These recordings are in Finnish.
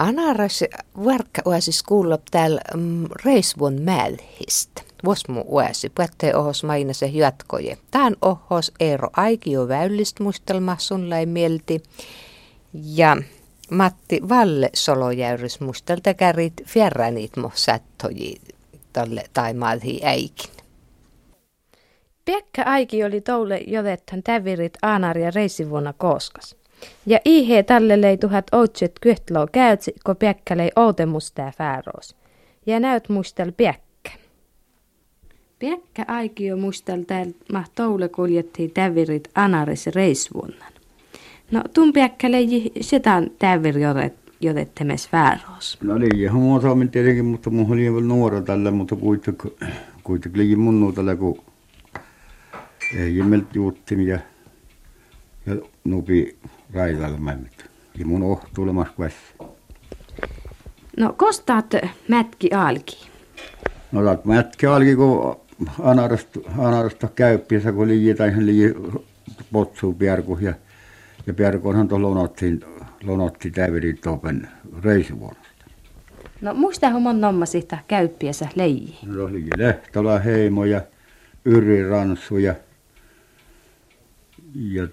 Anaras varkka oasis kuulla täällä mm, reisvon mälhistä. Vosmu oasi, puhutte ohos maina se jatkoje. Tään ohos Eero Aikio väyllist muistelma sun lai mielti. Ja Matti Valle solojäyrys mustelta kärit fjärränit mo sattoji tolle tai malhi äikin. Pekka Aiki oli toule jotettan tävirit Aanaria reisivuonna kooskas. Ja ihe tälle lei tuhat outset kyhtloo käytsi, ko Pekka lei outemustaa fääroos. Ja näyt muistel Pekka. Pekka Aikio muistel täällä ma toule kuljettiin tävirit Aanaris reisvuonnan. No tun Pekka lei sitä täviri jodet, jodettemes fääroos. No niin, mun on tietenkin, mutta mun oli vielä nuora tällä, mutta kuitenkin, kuitenkin mun tällä, kun ei meiltä juuttin ja, ja nupi raidalla mämmit. Ja mun ohtuulemassa kuessa. No kostaat mätki alki? No taat mätki alki, kun anarasta, anarasta käyppiässä, kun liian tai hän liian potsuu pierku ja, ja pierkuunhan tuolla lonottiin, lonotti täyveri topen reisivuorosta. No muista homon nomma siitä käyppiässä leiji? No oli Lehtola Heimo ja Yri Ranssu ja ja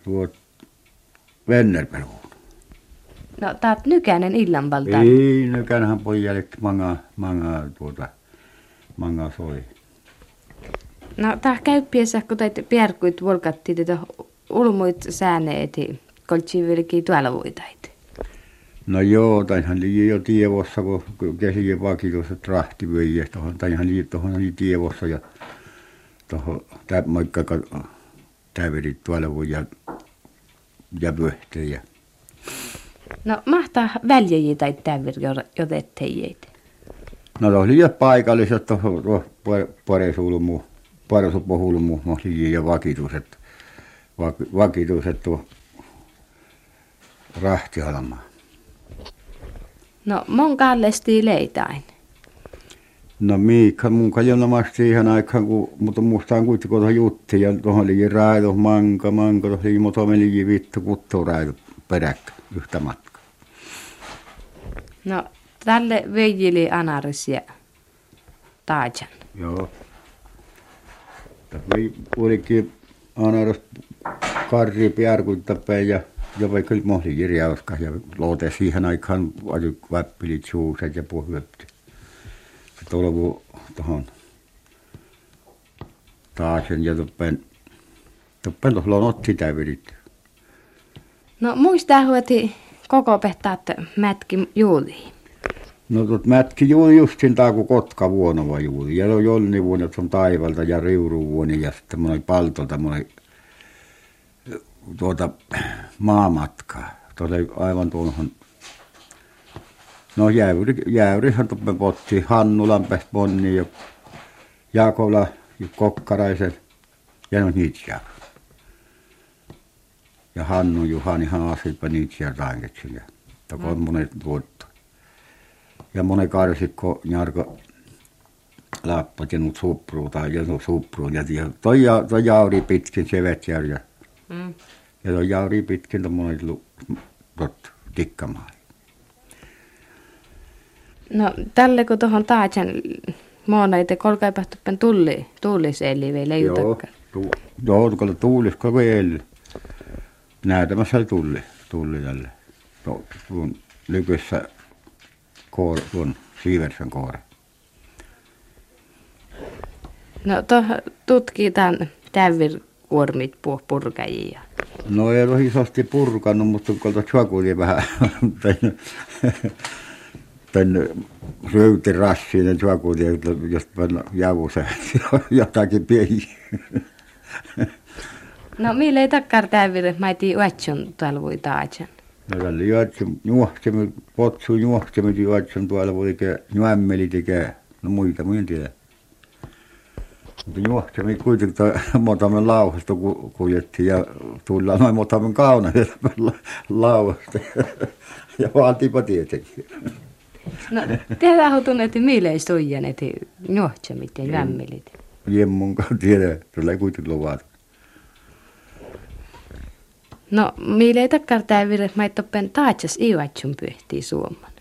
Vennerpeluun. No taat nykäinen illanpalta. Ei, nykäinenhän pojalle manga, manga tuota, manga soi. No tää käyppiessä, kun teit pierkuit volkatti tätä ulmuit sääneet, koltsi vieläkin tuolla voitait. No joo, taihan liian jo tievossa, kun käsien vakitus, että rahti vöijä, tuohon, taihan liian tuohon oli tievossa ja tuohon, moikka täyverit tuolla voi ja, ja pöhtejä. No mahtaa väljäjiä tai täyveri jotetteijät? No tuossa oli paikalliset tuohon paresulmu, paresupohulmu, oli ja vakituiset, vakituiset tuo rahtihalma. No mon kallesti leitain. No Miikka mun kajonamassa siihen aikaan, kun, mutta muistaan kuitenkin tuohon jutti ja tuohon oli raido, manka, manka, tuohon oli, mutta meni vittu kuttu raido peräkkä yhtä matkaa. No tälle veijili Anaris ja Taajan. Joo. Tässä olikin Anaris karri piarkuittapäin ja ja vai kyllä mohli kirjauska ja loote siihen aikaan oli väppilit suuset ja puhuivat tolvu tuohon taasen ja tuppen, tuppen tuolla on otti täyvirit. No muistaa huoti koko pehtaat mätki juuli. No tuot mätki juuli justin tää kun kotka vuonova juuli. Ja on jonni vuonna, on taivalta ja riuru vuoni ja sitten mun paltolta mun tuota maamatka. Tuota aivan tuohon No jäyri, jäyrihän tuppe potti Hannulan pest monni ja Jaakola ja Kokkaraisen ja no niitä Ja Hannu Juhani Haasilpa niitä ja ranketsin ja toko on monet vuotta. Ja monen karsikko Jarko ja nuut supru tai ja nuut supru ja toi, toi jauri pitkin se ja mm. ja toi jauri pitkin tommonen tot tikkamaa. No tälle kun tuohon taatsan mooneite kolkaipähtuppen tulli, tuuliseeli vielä ei Joo, tu, joo, kun tuulis koko eeli. Näytämässä tulli, tulli tälle. No, tuon lykyssä koor, tuon Siiversen koore. No to, tutkii tämän täyvirkuormit purkajia. No ei ole isosti purkanut, mutta kun tuolta vähän tänne röytirassiin, että vakuutin, jos panna javussa jotakin pieni. No millä ei takkar täyville, mä ei tiedä uatsun tuolla voi taatsen. No tällä juotsen, juohtsemme, potsu juohtsemme, juotsemme tuolla voi tekee, juommeli tekee, no muita, muin tiedä. Mutta juohtsemme kuitenkin toi motamme lauhasta kuljettiin ja tullaan noin motamme kauna lauhasta ja vaatipa tietenkin. No, te tahutun, että mille ei soijan, että juohtsamit ja jämmelit. Jemmun tiedä, tulee kuitenkin luvat. No, mille ei takkar tämä virre, että mä toppen taatsas iuatsun pyhtii suoman.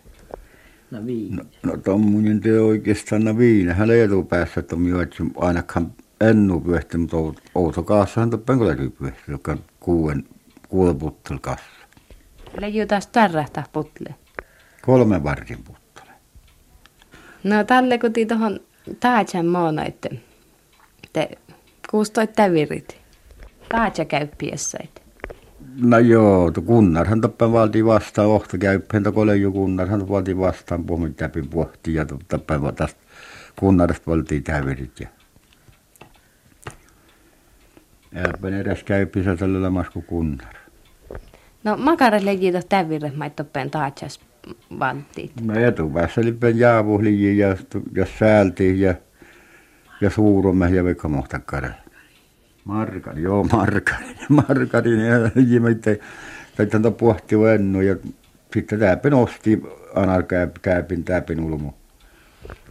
No viina. No, no tommonen te oikeastaan no viinähän etupäässä, että minä ainakaan ennu pyöhti, mutta outo kaassahan toppen kun pyöhti, joka kuuden, kuuden puttel kassa. Leiju taas tarrahtaa putle. Kolme vartin puttele. No tälle kun tii tohon taatsan moona, että te kuustoit tävirit. Taatsa käyppiessä. No joo, to kunnarhan toppen valti vastaan, ohta käyppien to koleju kunnarhan valti vastaan, puhumin täpin pohti ja toppen tästä kunnarista valtiin tävirit ja Älpä edes käyppissä tällä lamas kuin kunnar. No toh tävirit, mä toppen taatsas valtiit. No etupäässä lippen jaavuhliin ja jos säältiin ja, ja suurumme ja vaikka mohtakkare. Markari, joo markari, markari, ja että on pohti vennu ja sitten täpin osti anar käypin täpin ulmu.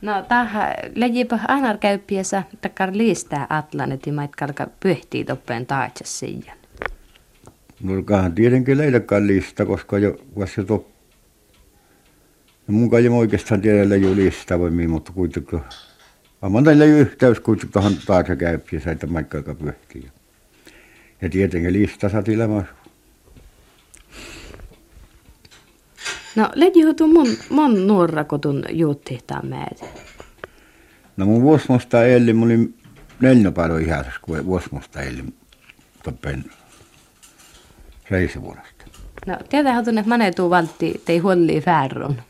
No tähän lejipä anar käyppiessä takkar liistää ja mait kalka pyhtii toppeen taatsas siian. No kahan tietenkin leidakaan lista, koska jo, se to No mun kai oikeastaan tiedä jo lista voi mihin, mutta kuitenkin. Amma teillä yhteys kuitenkin tuohon taas käyppiä, että maikka aika pyhtiin. Ja tietenkin lista saat ilmassa. No lejihutu mun, mun nuorra kotun juuttihtaa meitä. No mun vuosimusta eli, mun oli neljä paljon ihan, kun vuosimusta eli toppen reisivuodesta. No tietää tunne, että manetuu valtti, tei huolli färron.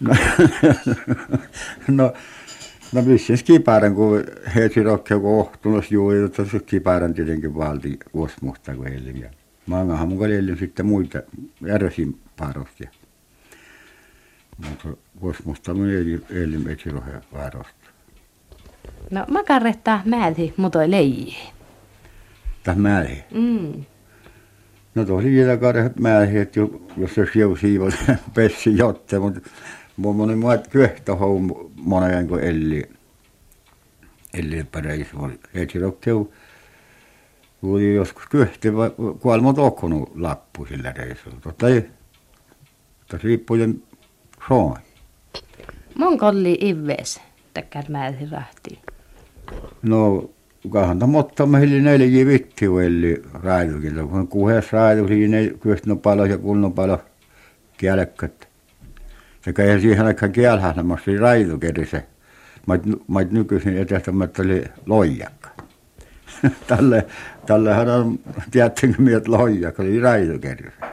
No, no, no vissiin kiparan, kun heitsi rokkeu kohtunut juuri, että se kiparan tietenkin valti vuosimusta kuin eilen. Ja mangahan mukaan eilen sitten muita järjesin parostia. Mutta vuosimusta mun eilen etsi rohea varosta. No makarrettaa määti mutoi leiji. Tähän määhi. Mm. No tosi vielä karhat määhi, että jos se siu siivot pessi jotte, mutta mun moni muut kyhtohou monen kuin elli. Elli pareissa oli. Etsi rokkeu. Kuuli joskus kyhti, kuolma tokkunut lappu sillä reissulla. Totta ei. Totta riippujen soin. Mun kolli ives, takkar määti rahti. No, kahan ta motta meille neljä vitti eli raidukilla. Kun kuhes raidu siinä kyhti palo ja kunnon palo kielekkät. Sekä ei siihen aikaan kielhähtämässä oli raidukerissä. Mait nykyisin etestämättä oli loijakka. tälle, tällehän on, tiedättekö miet loijakka, oli raidukerissä.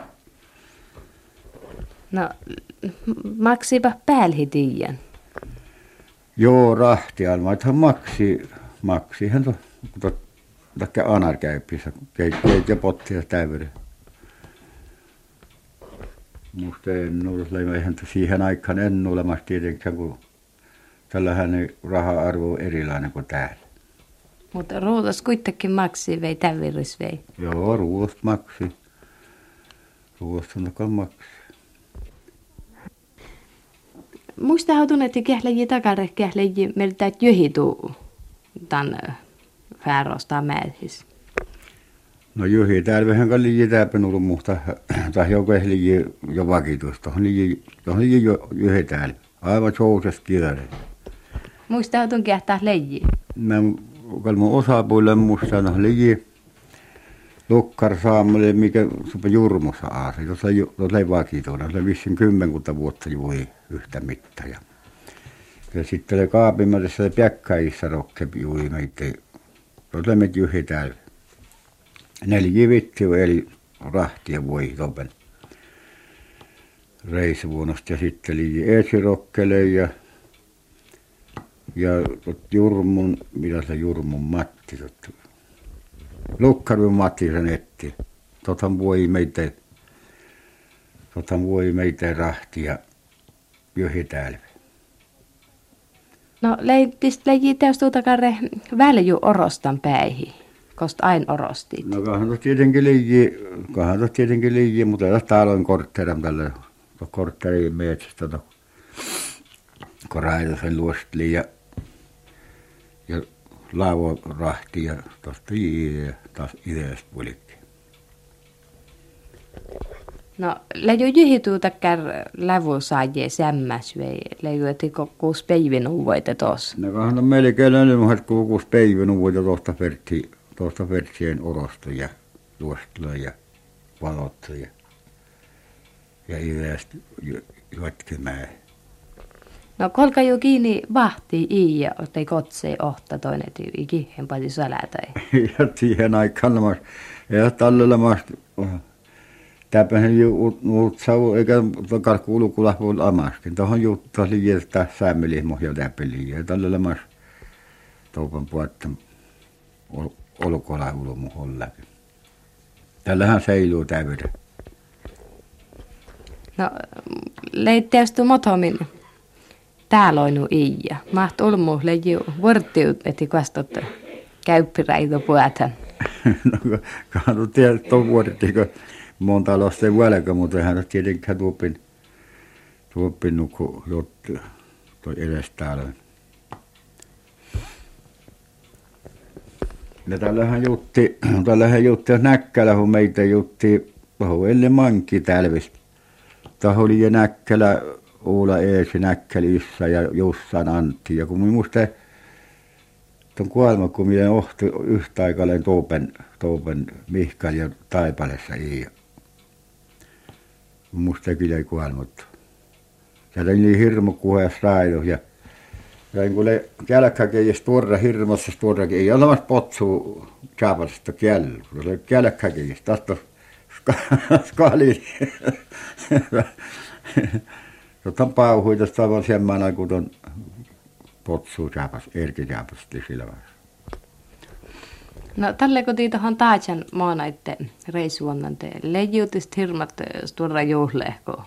No, maksipa päälhitiian. Joo, rahtial. Maithan maksi, maksihan to, to, takke anar käypissä, keit, keit ja pottia täyden. Musta en ole, eihän siihen aikaan en olemassa tietenkään, kun tällähän ei raha-arvo erilainen kuin täällä. Mutta ruutas kuitenkin maksi vei täviris vei. Joo, ruuasta maksi. Ruuasta on maksi. Muista hautun, että kähleji takare kähleji meiltä jöhitu tämän fäärosta määrhis. No juhi täällä vähän kalli jääpän ollut muhta, tai joku ehli jo vakitus, tuohon juhi täällä. Aivan sousas kielellä. Muista hautun kähtää leiji. Mä kalmo osapuolelle musta no liian lukkar saamalle, mikä supa jurmossa aasi. Tuossa ei vakituina, se vissiin kymmenkunta vuotta juuri yhtä mittaa. Ja, ja sitten oli kaapimässä se piakkaissa rokke juuri meitä. Tuossa me juhi täällä. Neljä vitti eli rahtia voi topen reisivuonosta ja sitten oli esirokkele ja ja Jurmun, mitä se Jurmun Matti, Lukkarvin Matti sen etti. Totan voi meitä, totan voi meitä rahtia johi täällä. No leitist leiji teostuutakarre välju orostan päihin, kost ain orostit. No kahan tos tietenkin liiji, kahan tos tietenkin liiji, mutta jos täällä on kortteeran tällä, kortteerin metsästä, no, kun sen luostli ja, ja laivo rahti ja tuosta ja taas ideasta puolikki. No, leiju jihituu takkar lävu saajie sämmäs vei, leiju eti kokkuus peivin uvoite tos. No kahan on melkein enemmän kuukus päivän uvoite tuosta verti, tuosta vertsien orosta ja luostella ja valottu ja, ja ivästä jotkimään. No kolka jo kiinni vahti i ja ottei kotse ohta toinen tyyvi kihen paljon salätä. ja siihen aikaan mä ja mä täpähän ju uut sau eikä karkuulu kula voi amaskin. Tuohon juttu oli järjestää säämmelihmo ja täpeli ja mä toupan puolta olkola ulumu hollakin. Tällähän seiluu täydet. No, leitteestu motomin täällä on iä. Maht olmu leiju vuortiut, että kastot käyppiräitä puhutaan. no, kanu tiedä, tuon vuodettiko monta lasta välkä, mutta hän on tietenkään tuopin, tuopin nuku jotta toi edes täällä. Ja tällähän jutti, tällähän jutti näkkälä, kun meitä jutti, pahu elle mankki tälvistä. Taho oli näkkälä Uula Eesi Näkkälissä ja Jussan Antti. Ja kun muista tuon kuolema, kun minä ohti yhtä aikaa Toupen, Toupen Mihkal ja Taipalessa ei. Musta kyllä kuolmat. Ja oli niin hirmu kuheessa ja Ja kuule kälkkäkin ja sporra hirmassa sporrakin. Ei ole potsu käpästä käl. Kuule kälkkäkin ja tahto skali. Jotta pauhui tästä vaan semmana kun on potsu käpäs, erki käpästä sillä vaiheessa. No tälle kun tiitohan taatsan maanaitte reissuonnan te leijutist hirmat tuoda juhlehko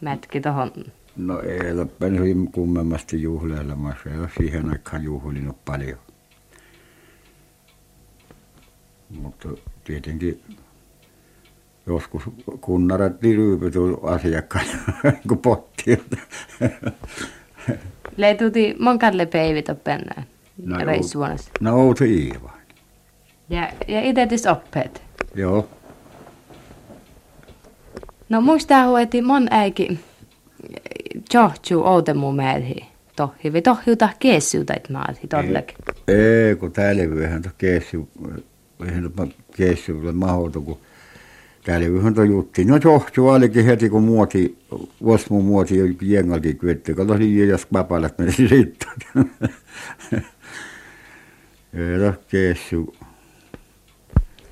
mätki tohon No ei ole pensuin kummemmasti juhlailemassa, ei ole siihen aikaan juhlinut paljon. Mutta tietenkin joskus kunnaratti ryypytyi asiakkaille, kun potti. Leituti monkalle peivit oppennaan no, reissuonassa. No outo Iiva. Ja, ja itse tis oppeet. Joo. No muistaa että mon äiki johtuu outemu määrhi. Tohi, vi tohjuta keessuuta, että määrhi todellakin. Ei, kun täällä eihän to keessu, eihän to keessu mahdoton, kun täällä yhden to jutti. No johtuu ainakin heti, kun muoti, osmu muoti jengalkin kyetty, kun oli jos papalat meni sitten. Ei to keessu.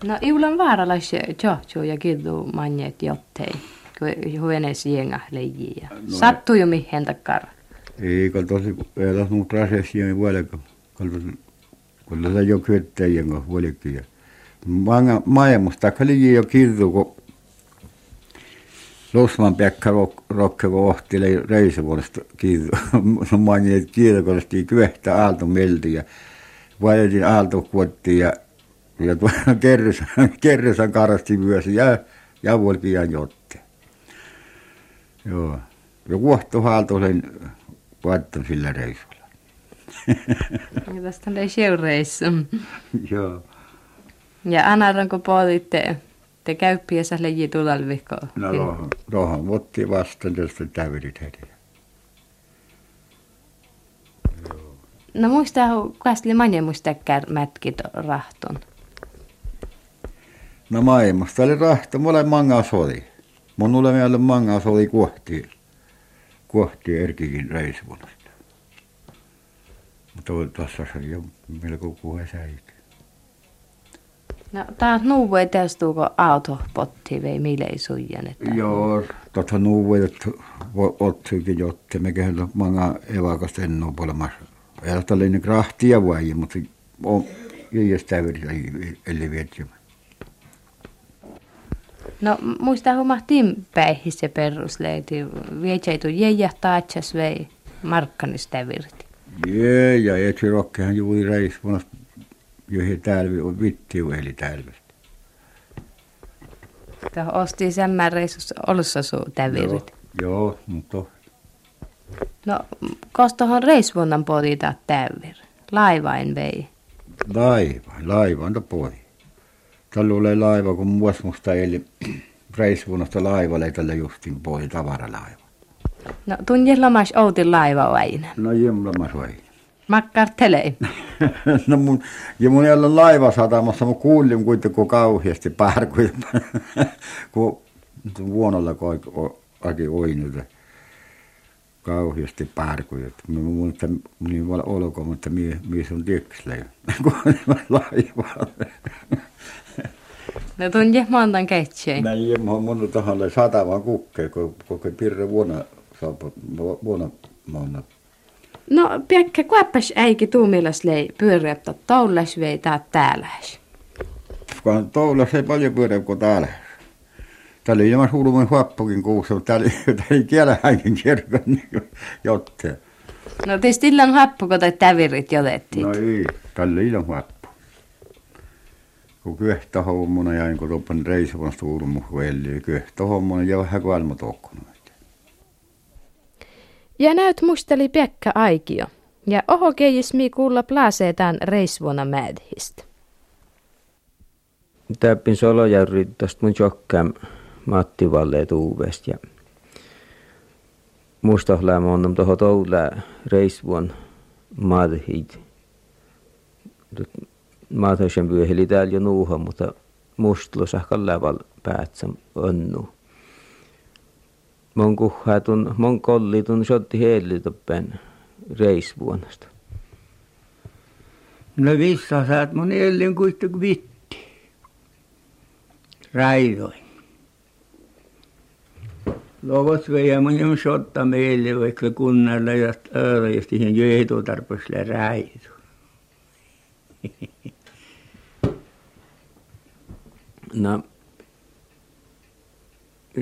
No iulan vaaralais johtuu ja kirdu manjet jottei kun huvenes jenga leijii. No, Sattuu jo mihin takkar. Ei, kun tosi, ei ole mun prosessi ei vuodelka. Kun se jo. Ja manga maailmasta oli jo kirdu, kun Losman Pekka rokke kun ohteli reisivuodesta kirdu. Manjeet kirkollisesti kyöhtä aalto melti ja vuodeltiin aalto kuotti ja ja kerrysan, kerrysan karasti myös ja, ja vuolkin jotte. Joo. Ja kuohtohaalto sen vaattu sillä reissulla. Ja tästä on reissu. Joo. Ja anaranko pohditte, te käyppiässä leji tulalvihko? No rohan, rohan votti vastaan, tästä täydet heti. No muistaa, kukas oli manja muistaa mätkit rahton? No maailmasta oli rahto, mulle manga soli. Mun ole vielä manga soli kohti, kohti erkikin reissuvunnasta. Mutta tuossa se oli jo melko kuhe säikä. No taas nuuvoi testuuko auto potti vai mille ei suijan? Että... Joo, totta nuuvoi, että ottikin jotte, me kehdellä manga evakasta en ole olemassa. Ei ole tällainen krahtia vai, mutta on jästä eli vietsimään. No muista humahtiin päihissä perusleiti. Vietseitu jäjä taatsas vei markkanista virti. Jee, ja etsi rokkehan juuri reis, joihin täällä on vittiu eli täällä. Tämä osti semmän reissus olussa suu tävirit. Joo, joo, mutta... No, kostohan reisvunnan podita tävir. Laivain vei. Laiva, laiva on poi. Tällä oli laiva, kun musta eli reissuunnosta laivalle tällä justin pois tavaralaiva. No tunnin lomas outin laiva aina. No jemlamas vai. Makkartelei. no mun, ja mun ei ole laivasatamassa, mä kuulin kuitenkin kauheasti parkuja, kun vuonolla kaikki oinut kauheasti parkuja. Mä muistan, niin vaan olkoon, mutta mie, mie sun tiekslejä, kun laivalle. No tunnin montan keitseen. Mä en mun tahalle sata vaan kukkeen, kun koko pirre vuonna saapu, vuonna monta No, Pekka, kuoppas äiki tuumilas lei pyöräyttä toulas vei tää täällä. Kun toulas ei paljon pyörä kuin täällä. Täällä oli ilman suulumen huoppukin kuussa, mutta täällä, ei kielä hänkin kirkon niin jotte. No tietysti illan huoppu, kun tävirit jotettiin. No ei, täällä ilman huoppu. Kun kyhtä hommuna jäin, kun suulumun huelli, kyhtä hommuna ja vähän kuin alma tokkunut. Ja näyt musteli Pekka Aikio. Ja oho keijismi kuulla plaseetaan reisvuonna mädhistä. Täppin solojärri tästä mun jokkään Matti Valle tuuvesta ja mustahläämä on tuohon toulää reisvuon madhit. Madhisen pyöheli täällä jo nuuha, mutta mustlosahkan läval päätsä onnu mon kuhhaatun, mon kollitun sotti heellitoppen reisvuonnasta. No vissa saat mun ellin kuitenkin vitti. Raidoin. Lovot veijä mun jom sotta meille vaikka kunnalla ja ööllä ja siihen jöitu tarpeesle räidu. No,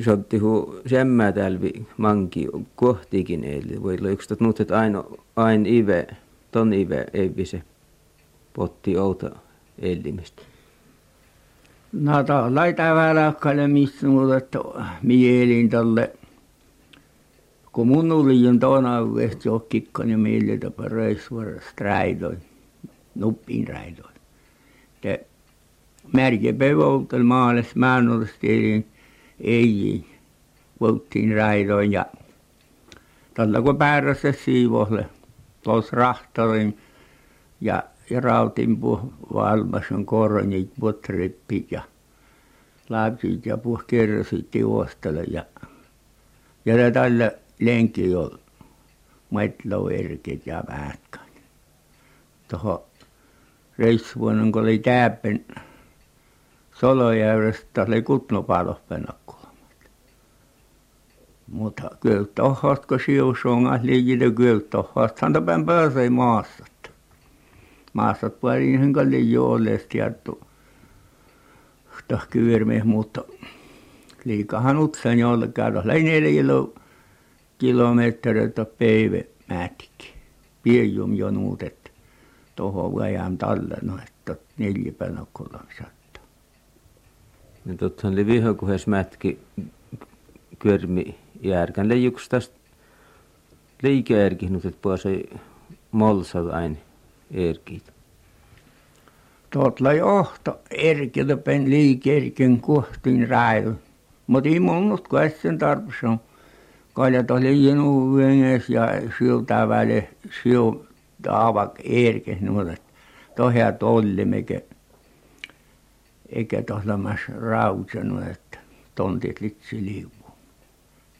sotti hu semmä tälvi manki kohtikin eli voi olla yksi nuut, että aina ain ive, ton ive ei se potti outa elimistä. No laita välakkaille missä muuta, että mielin tolle. Kun mun oli tuona vehti jokkikka, niin mielin tapa reissuarasta räidoin, nuppin räidoin. Pevoutel maales mäännollisesti ei voittiin raidoin ja tällä kun päärässä siivolle tuossa rahtarin ja, ja rautin valmas on koronit putrippit ja lapsit ja puh kerrasit juostele ja ja ne tälle lenki jo metloerkit ja vähkän. Tuohon reissuvuonna kun oli täppen Solojärvestä oli Kutnopalopennakko. Mutta kyllä tohhosta kun siusuungas liikitä kyllä tohhostahan tämän pääsee maassa. Maassa puolin sen kalli joolesti jattu. Tahkyyrmies, mutta liikahan utsen jolle käydä. Lähi neljä kilometriä päivä mätki. Piejum jo nuutet tuohon vajan talle, no että neljä penokkolla sattuu. No tuothan oli viho, kun mätki kyrmi järkän leijuks tästä liike-erkihnut, että puhasi molsat aina erkit. Tuot lai ohto erkiltä pen liike-erkin kohtiin räily. Mutta ei munnut kun äsken tarpeeksi on. Kaljat oli jenu venges ja sieltä väle siu taavak erkes nuolet. Tohja tolli mikä eikä tuossa mässä raukeanut että tontit litsi liu'u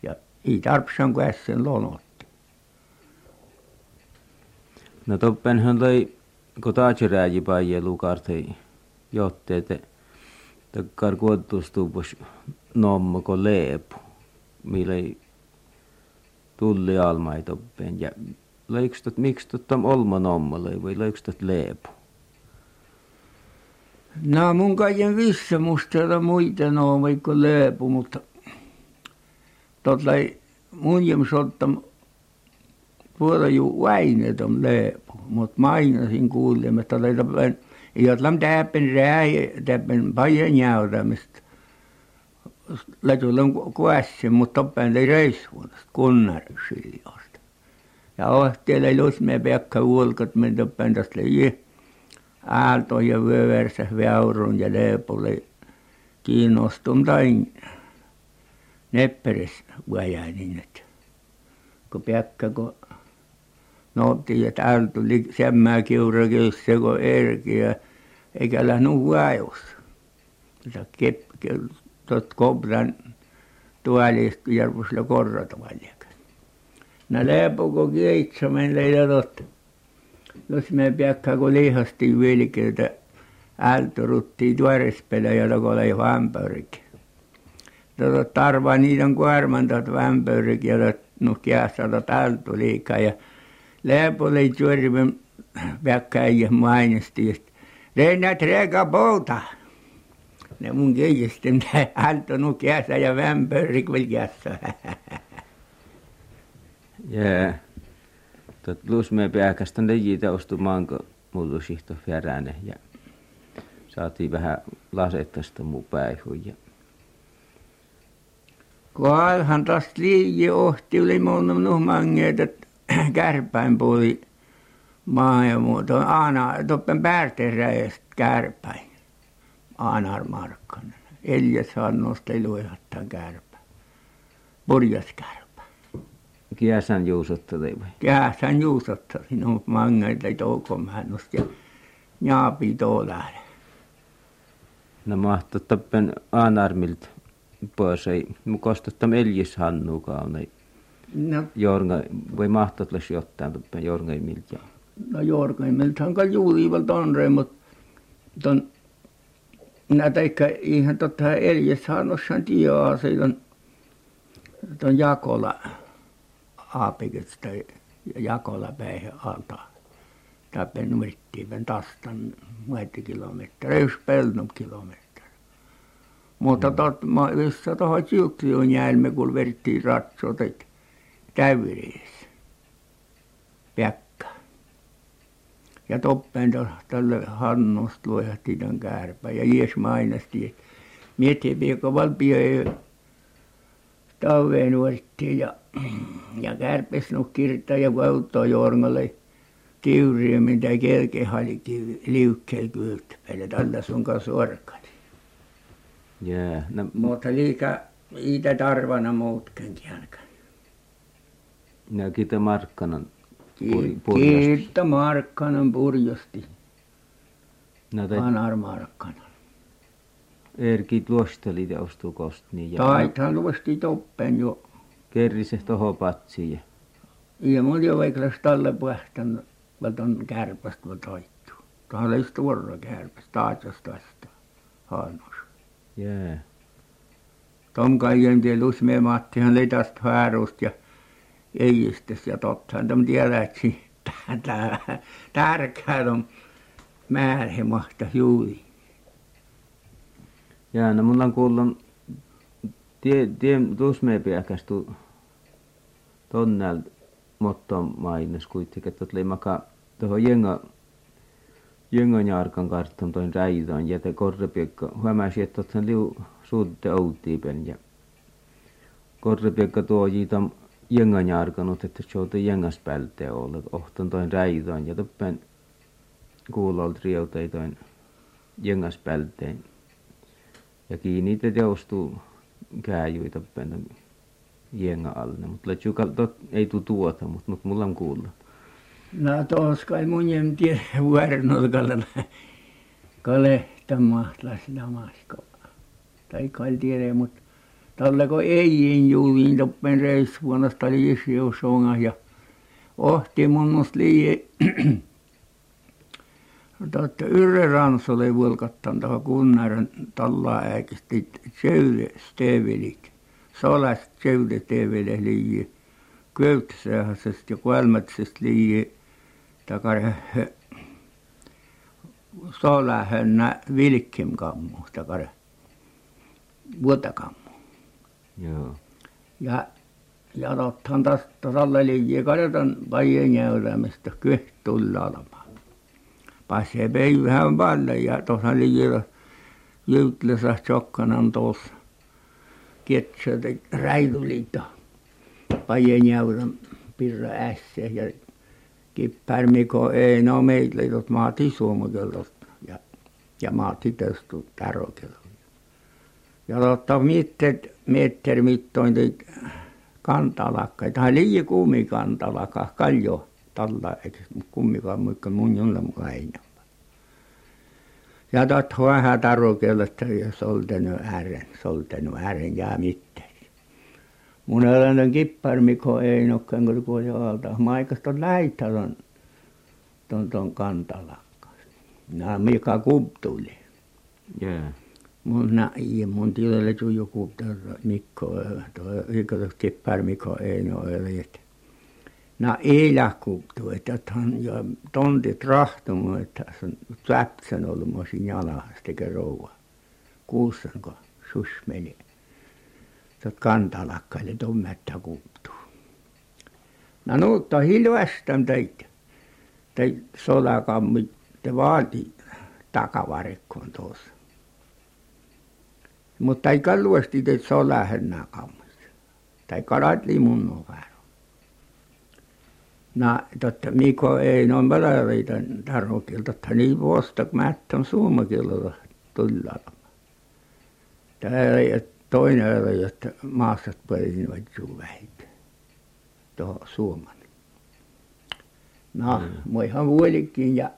ja ei tarvitsee kuin äsken lonottiin no toppenhan toi kun taatsirääji paijee lukartei johteet takkar kuottustuupus nommo kun leepu millä ei tulli almai toppeen ja leikstot miksi totta olma nommo vai leikstot leepu? No mun kaiken vissemusteella muita no vaikka lööpu, mutta totlai mun jäm sottam puolella juu väinet on lööpu, mutta mainasin kuulemme, että totlai tappen, ei otlam täppen rääjä, täppen paljon jäyrämistä. Lätulam kuässä, mutta toppen ei reissuunasta, kunnarisiljasta. Ja ohteella ei luosi me peakka vuolkat, me toppen tästä ei aalto ja vyöversä väurun ja leepulle kiinnostun tain Nepperes niin että kun Pekka kun noutti että älä tuli semmää kiura se kun erki ja eikä lähtenyt vaivus sitä - tuot kobran tuolista järvusilla korjata vaikka no Leepo kun keitto meille ja tuot jos me Pekka kun lihastiin vilkeitä ältöruttia tuorespelejä ja kun oli ämpärikin tuota tarvaa niiden kuormantat ämpärikin ja noh kädessä tuota ältuliikaa ja Tjorven Pekka äijä mainosti että Lennart räka pouta ne mun keijästä mitä ältä nu kädessä ja ämpärik vielä kädessä Jaa. Tot Lusmeen pääkästä lejitä ostumaan, kun mulla sihto ja saatiin vähän lasettasta mun päihuun ja Koalhan taas liiji ohti yli mun nuhmangeet, että kärpäin puoli maa ja muuta. Aana, toppen päärteräjästä kärpäin. Aanar Markkanen. Eljas Hannosta ei luihattaa kärpä. Purjas kärpä. Kiäsän juusotteli vai? Kiäsän juusotteli. No mangeita ei toukomäännöstä ja njaapi lähde. No mahto toppen Aanarmilta pois ei kostetta Eljis Hannukaan ei. No. Jorga, voi mahtatles jotain toppen Jorgaimilta. No Jorgaimilta on kai juurivalta on mutta ton näitä eikä ihan totta Eljis Hannossan tiedä siitä ton Jakola Aapikesta Jakola päihin alta. Täpen numittiin tastan muetti kilometriä, yksi pelnum kilometriä. Mutta tot, missä tuohon Siutsiin jäimme, kun verttiin ratsot, että. Pekka. Ja toppen tälle Hannosta luehti tämän kärpä. Ja Jees mainasti, että piekko valpio ei taveen nuorittiin ja, ja kärpes no kirjoittaa ja vauttaa jormalle kiuriä, mitä kelke hali liukkeella kylttäpäin. Tällä sun kanssa. Jaa. No, Mutta liika itä tarvana muutkin jälkeen. No kita Markkanan pur, purjosti. Kiitta Markkanan purjosti. No te... Anar Markkanan. Erki luosteli ja ostukost. Niin ja... Taithan luosti toppen jo. Kerrise toho patsiin. Ja, ja mulla jo veiklas tälle pähtän, on kärpästä taittu. Tämä oli tuorra kärpästä, taitosta tästä. Hannos. Jaa. Tom kaiken tie Lusme Mattihan oli tästä häärusta ja Eijistes ja tottahan tom tiedätsi tärkeää on määrhemahta juuri. Jaa, no mulla on kuullut tie, tie Lusme pääkästu tonnel motton mainos kuitenkin, että oli maka tuohon jenga Jöngonjarkan kartton toin räidon ja te korrepiekka huomasi, että sen liu suutte outtiipen ja korrepiekka tuo jitam Jöngonjarkanut, että se on jängas pälte ollut, ohton toin räidon ja toppen kuulolta riutei toin jängas pälteen ja kiinni te teostuu kääjui toppen jenga alle, mutta ei tuu tuota, mutta, mutta mulla on kuullut. No tuossa kai mun en tiedä vuorenolkalla kalehtamaan lamasko. Tai kai tiedä, mutta tällä kun ei juuriin toppen reissuvuonnasta oli isjousonga ja ohti mun musta liian Totta Yrjö Rantso oli vuolkattanut tuohon Kunnarin tallaa äikisti Tjöyde Stevelik. Solas Tjöyde Stevelik liian Köytsähäisestä ja Kuelmätsestä liian takar Solahönnä Vilkkim kammu takar Vuotakammu. Joo. Ja ja tottahan tästä tasalle liian kartan pajien jäyrämistä kyht tulla olemaan. Pääsee päivähän päälle ja tuossa liian Jytlössä Tsokkanan tuossa Ketsötä Räilyliitto pajien jäyrän pirra ässä ja Kippärmiko ei no meillä tuot maati Suomakelta ja ja maati tästä Tärokilta. ja totta mittet meter mittoin teit kantalakka. Tai liian kuumi kantalakka. Kaljo tällä eikö kummikaan muikka mun jolla mukaan ei ja tot vähän tarukelletta ja soltenut äären soltenut äären ja mitään. Mun eläinen kippari Mikko Einokkeen kun tuo alta. Maikasta läittävän tuon tuon kantalakka nämä Mika Kuptuli Jaa. mun nä ja mun tilalle tuli joku Mikko tuo Mikko kippari Mikko Eino na eläkkuuttui, että ottihan ja tontit rahtoi että sen läpsän ollut minä olisin jalassa eikö rouva. Kuussanko susi meni. Tuota kantaa lakkaili tuon mättäkuuttua na nuutta hilvästän teit. Teit solakammit te vaati takavarikkoon tuossa. Mutta ei kauasti teit solahen nakammit tai kalat limunnon vähän na totta Mikko ei noin palareita tarvokilta totta niin vuosta mättän suomakilta tullalla tämä ei toinen oli jotta maassa pölinivät juu vähitä tuohon Suomen no muihan vuolikin ja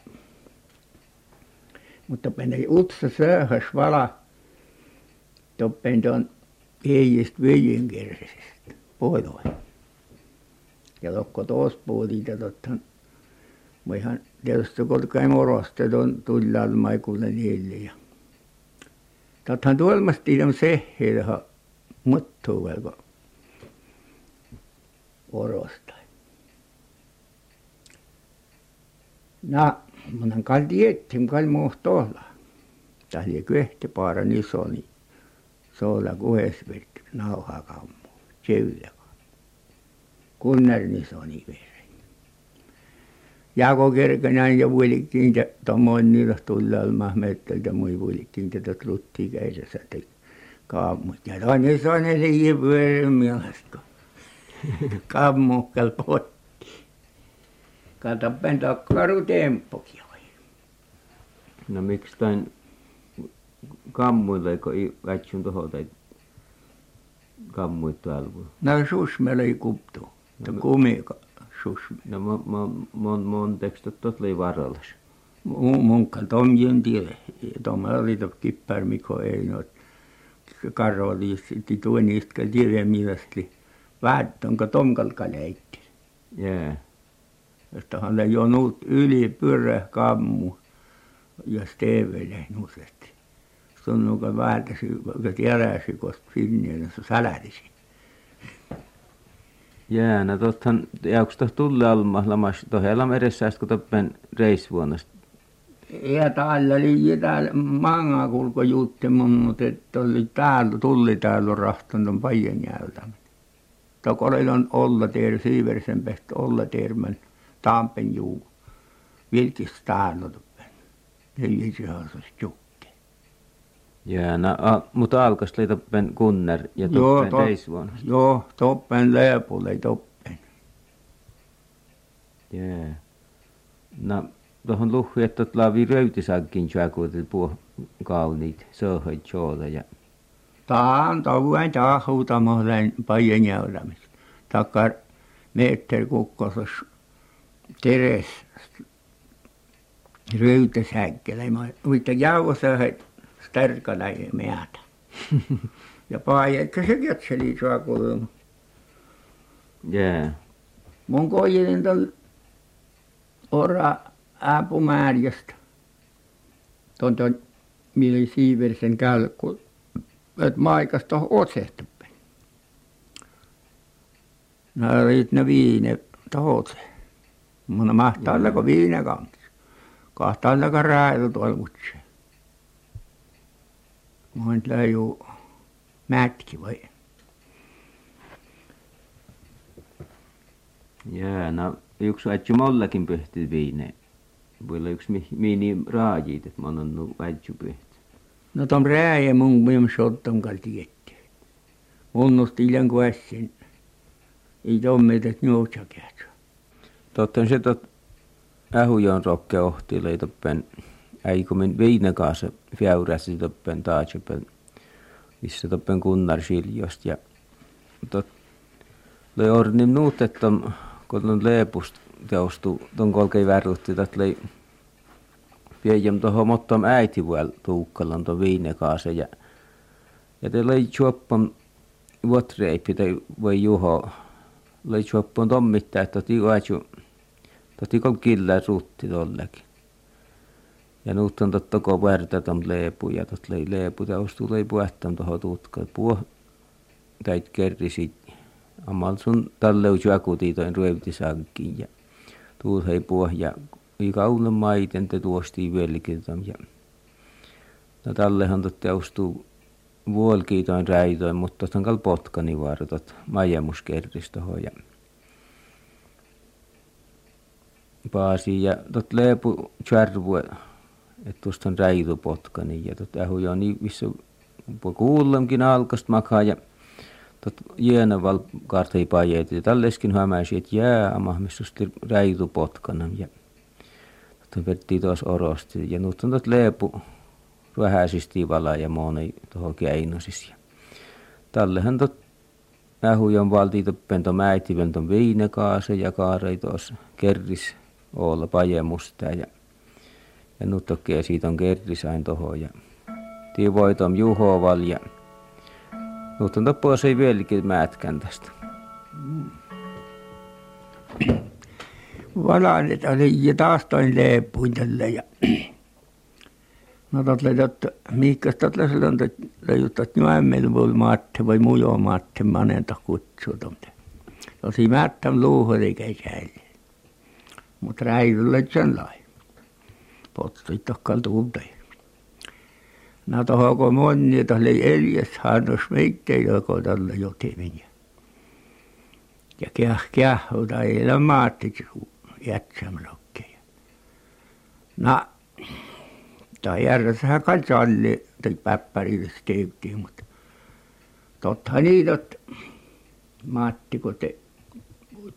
mutta meni utsa sööhös vala. Toppen tuon Eijistä Viljinkirsistä puolueen ja tokko tuossa puhutin ja totta muihan tietysti kun kävi morosta tuon tuliaalla Maikulle niille ja tottahan tuollaista on sehän johon muttuu velko orosta. No minä kai tiedettiin kai muhtoolla tai kyöhtipaara niin iso niin suola kuudes nauhaa kammo syödä Kunnarnisonin veren Jaakko Kerkönen ja vuolikkiin tuommoinen niillä tuliaismaa metsältä mui vuolikkiin tätä truttikäisessä teki kammut. Ja toinen isoinen liian pyörän mielestä kun kammukkeli poikki. Katsopas takkaru temppukin oli. No miksi tain kammuilla eikö vätsyn tuohon tai kammuit täällä no susmella ei kuptu että kumika susme No mo, mo, mon, monteks tot tot lõi varrallas? Munkal tom jön tiedä. Tom oli to kippär Mikko ei no karro oli sitten tuon niistä tiedä mielestä. Väät onko tomkal kaleitti. Jää. Josta hän ei jo nuut yli pyörä kammu ja stevele nusetti. Sunnuka väätäsi, kun tiedäsi, kun sinne, se sälätisi. Jää, no tottahan, jauks toh tulle alma lamas, tohella meressä kun toppen reisvuonnasta. Ja täällä oli täällä manga kulko juutti mun, mutta että oli täällä, tulli täällä rahtanut paien jäältä. Toko oli on olla teer siiversen pehtä olla teermän tampen juu. Vilkis täällä toppen. Neljä se jukki. Jää, no, a, mutta alkas oli toppen kunner ja Joo, toppen to- reisvuonnasta. Joo, toppen leepulle ei toppen. Jää. No, tuohon luhvi, että laavi röytisagkin tjäkuutil puh kauniit, söhöit jooda ja Taan tavuan tahuutamohlen paien jäylämis. Takkar meter kukkosos teres röytäsäkkelä. Mutta jauhosöhöit stärkala ja meätä. ja paajekka se ketseli suakulun. jää. Mun kojelin tuon ora ääpumääriöstä. Tuon tuon millä siiversen kälkku. Et maikasta otsehtuppe. No riit ne viine tohotse. Mun mahtaallako viine kanssa. Kahtaallako räällä tuolla Mun läjuu mätki vai. Jää, no yksi väitsy mollakin pyhti viine. Voi olla yksi mi- miini raajit, että mä oon väitsy pyhti. No tom rääjä mun minun sottam kal tietty. Munnusti iljan kuessin. Ei tommeet, et nuutsa kähtsä. Totten se tot ähujon rokke ohti toppen äikumin viine kanssa fjäyräsi toppen taatsupen missä toppen kunnar siljost ja tot löi ornim nuut, että kun on leepust teostu ton kolkei värrutti, että löi pieniä tuohon mottom äiti vuol tuukkalan tuon viinekaase ja ja te löi juoppan vuotreipi tai voi juho löi juoppan tommittaa, että tii Tati kol killä tollekin. Ja nyt on totta koko värtä tom leepu ja tot lei leepu ja ostu lei puhtam toho tutka. Puo täit kerrisi. Amal sun tälle uju akuti toin ruevti sankkiin ja tuut hei puo ja i kaunen maiten te tuosti velkin tam ja No tallehan totte ostuu vuolkiitoin räitoin, mutta on kal potkani vartot majemus kerris toho ja paasi ja tot leepu tjärvu, että tuosta on räidu potkani ja tot ähu jo niin missä kuullemkin alkast makaa ja tot jiena val kartei pajeet ja tälleskin hämäisi, että jää räidu potkana ja tot vetti tuos orosti ja nyt on tot leepu vähäisisti vala ja moni tuohon keinosis ja tallehan tot ähujon valtii toppen to mäitivän ton viinekaase ja kaarei tuossa kerris olla pajemusta ja ja nyt toki siitä on kerrisain toho ja tii voitom juhoval ja nyt on toppua se vieläkin mätkän tästä. Valanit oli ja taas toin leepuin tälle ja no totle totta miikkas totle silloin leijuttat nyemmel voi maatte vai mujo maatte manenta kutsuta. Tosi määttäm luuhuri kesäille. Mutta räivylle sen lai. No tohon kun moni, että oli eljes hannos meittei joko tällä jotimin. Ja käh kähhuta ei ole maattit jätsämlokkeja. No, tai järjessähän kaikki alli, tai päppäriilis tehtiin, mutta tottahan niitä, että maatti, kun te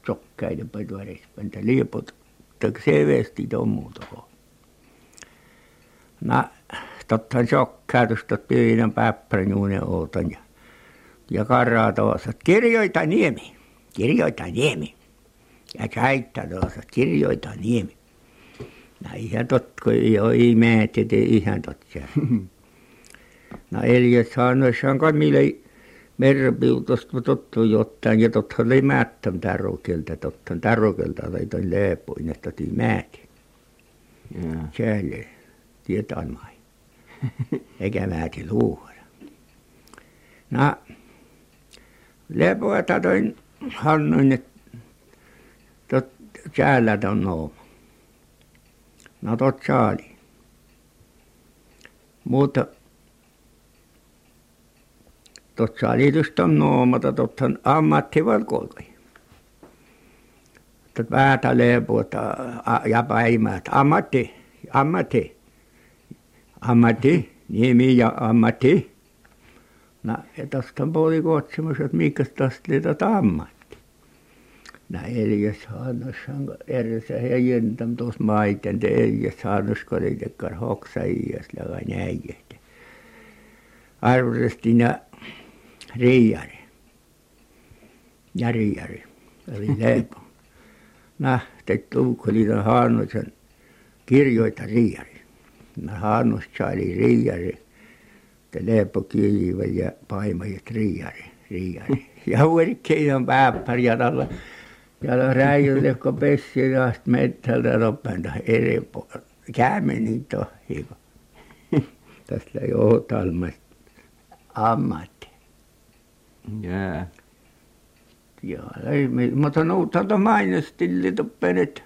sokkäiden pötyärispäntä liepot mutta se vesti tommuuta No, tottahan sokkäytöstä pienen päppärin uuden ootan ja, ja karraa tuossa, kirjoita niemi, kirjoita niemi. Ja käittää tuossa, kirjoita niemi. No ihan totta, ei ole ihmeet, ei ihan totta. No Elias Haanoissahan kai mille merpiutosta tottu jotain ja totta oli määttäm tärrokelta totta tärrokelta oli toi leepuin että tii määti siellä tietään mai eikä määti luuda no lepoa toin hannoin että tot täällä on nooma no tot saali. Mutta tuossa oli just on noomata tuothan ammattivalkoikoi. Tuot päätä leepuota ja päimät. Ammatti, ammatti, ammatti, nimi ja ammatti. No, ja on puoli kotsemus, että mikä tästä oli tuota ammatti. No, Elias Hannoshan erässä jentam tuossa maiten, te Elias Hannos, kun oli tekkar hoksa iäs, ja näin. Arvoisesti ja Riiari. Eli Leepo. Nähtet tuukkoliiton Haannosen kirjoita Riiari. No Haannos oli Riiari. Te Leepo kiiva ja paimajat Riiari. Riiari. Ja huirikkein on pääppäri ja tällä ja räijylle, kun pessi sitten metsältä loppuun eri puolella. Käymme niin tohiko. Tästä joutalmasta ammat. Jää. Joo, ei, mutta nuuttalta mainostilli toppenet.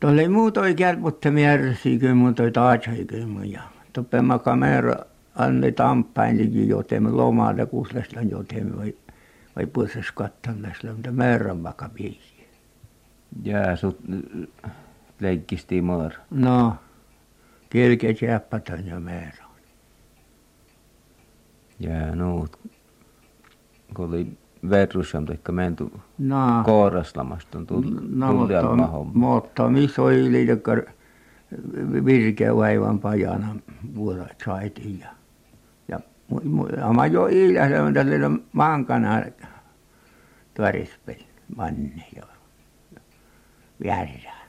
Tuolle ei muuta ei kärputte märsiikö, mutta ei taatsaikö ja toppe ma kamera anne tamppainlikin joten lomalla kusleslan joten vai vai puolestas kattallasla, mutta määrän biisi. Jää, sut leikkisti maar. No, kelke jäppätän ja määrä. Jää, nuut kun oli verrussam teikka menty no, kooraslamasta on tullut no, mutta, mutta missä oli liidekkar virkeä vaivan pajana vuodat saitiin ja, ja Ama jo iilähdä on tälle maankana tuorispeli manne jo. Värjää.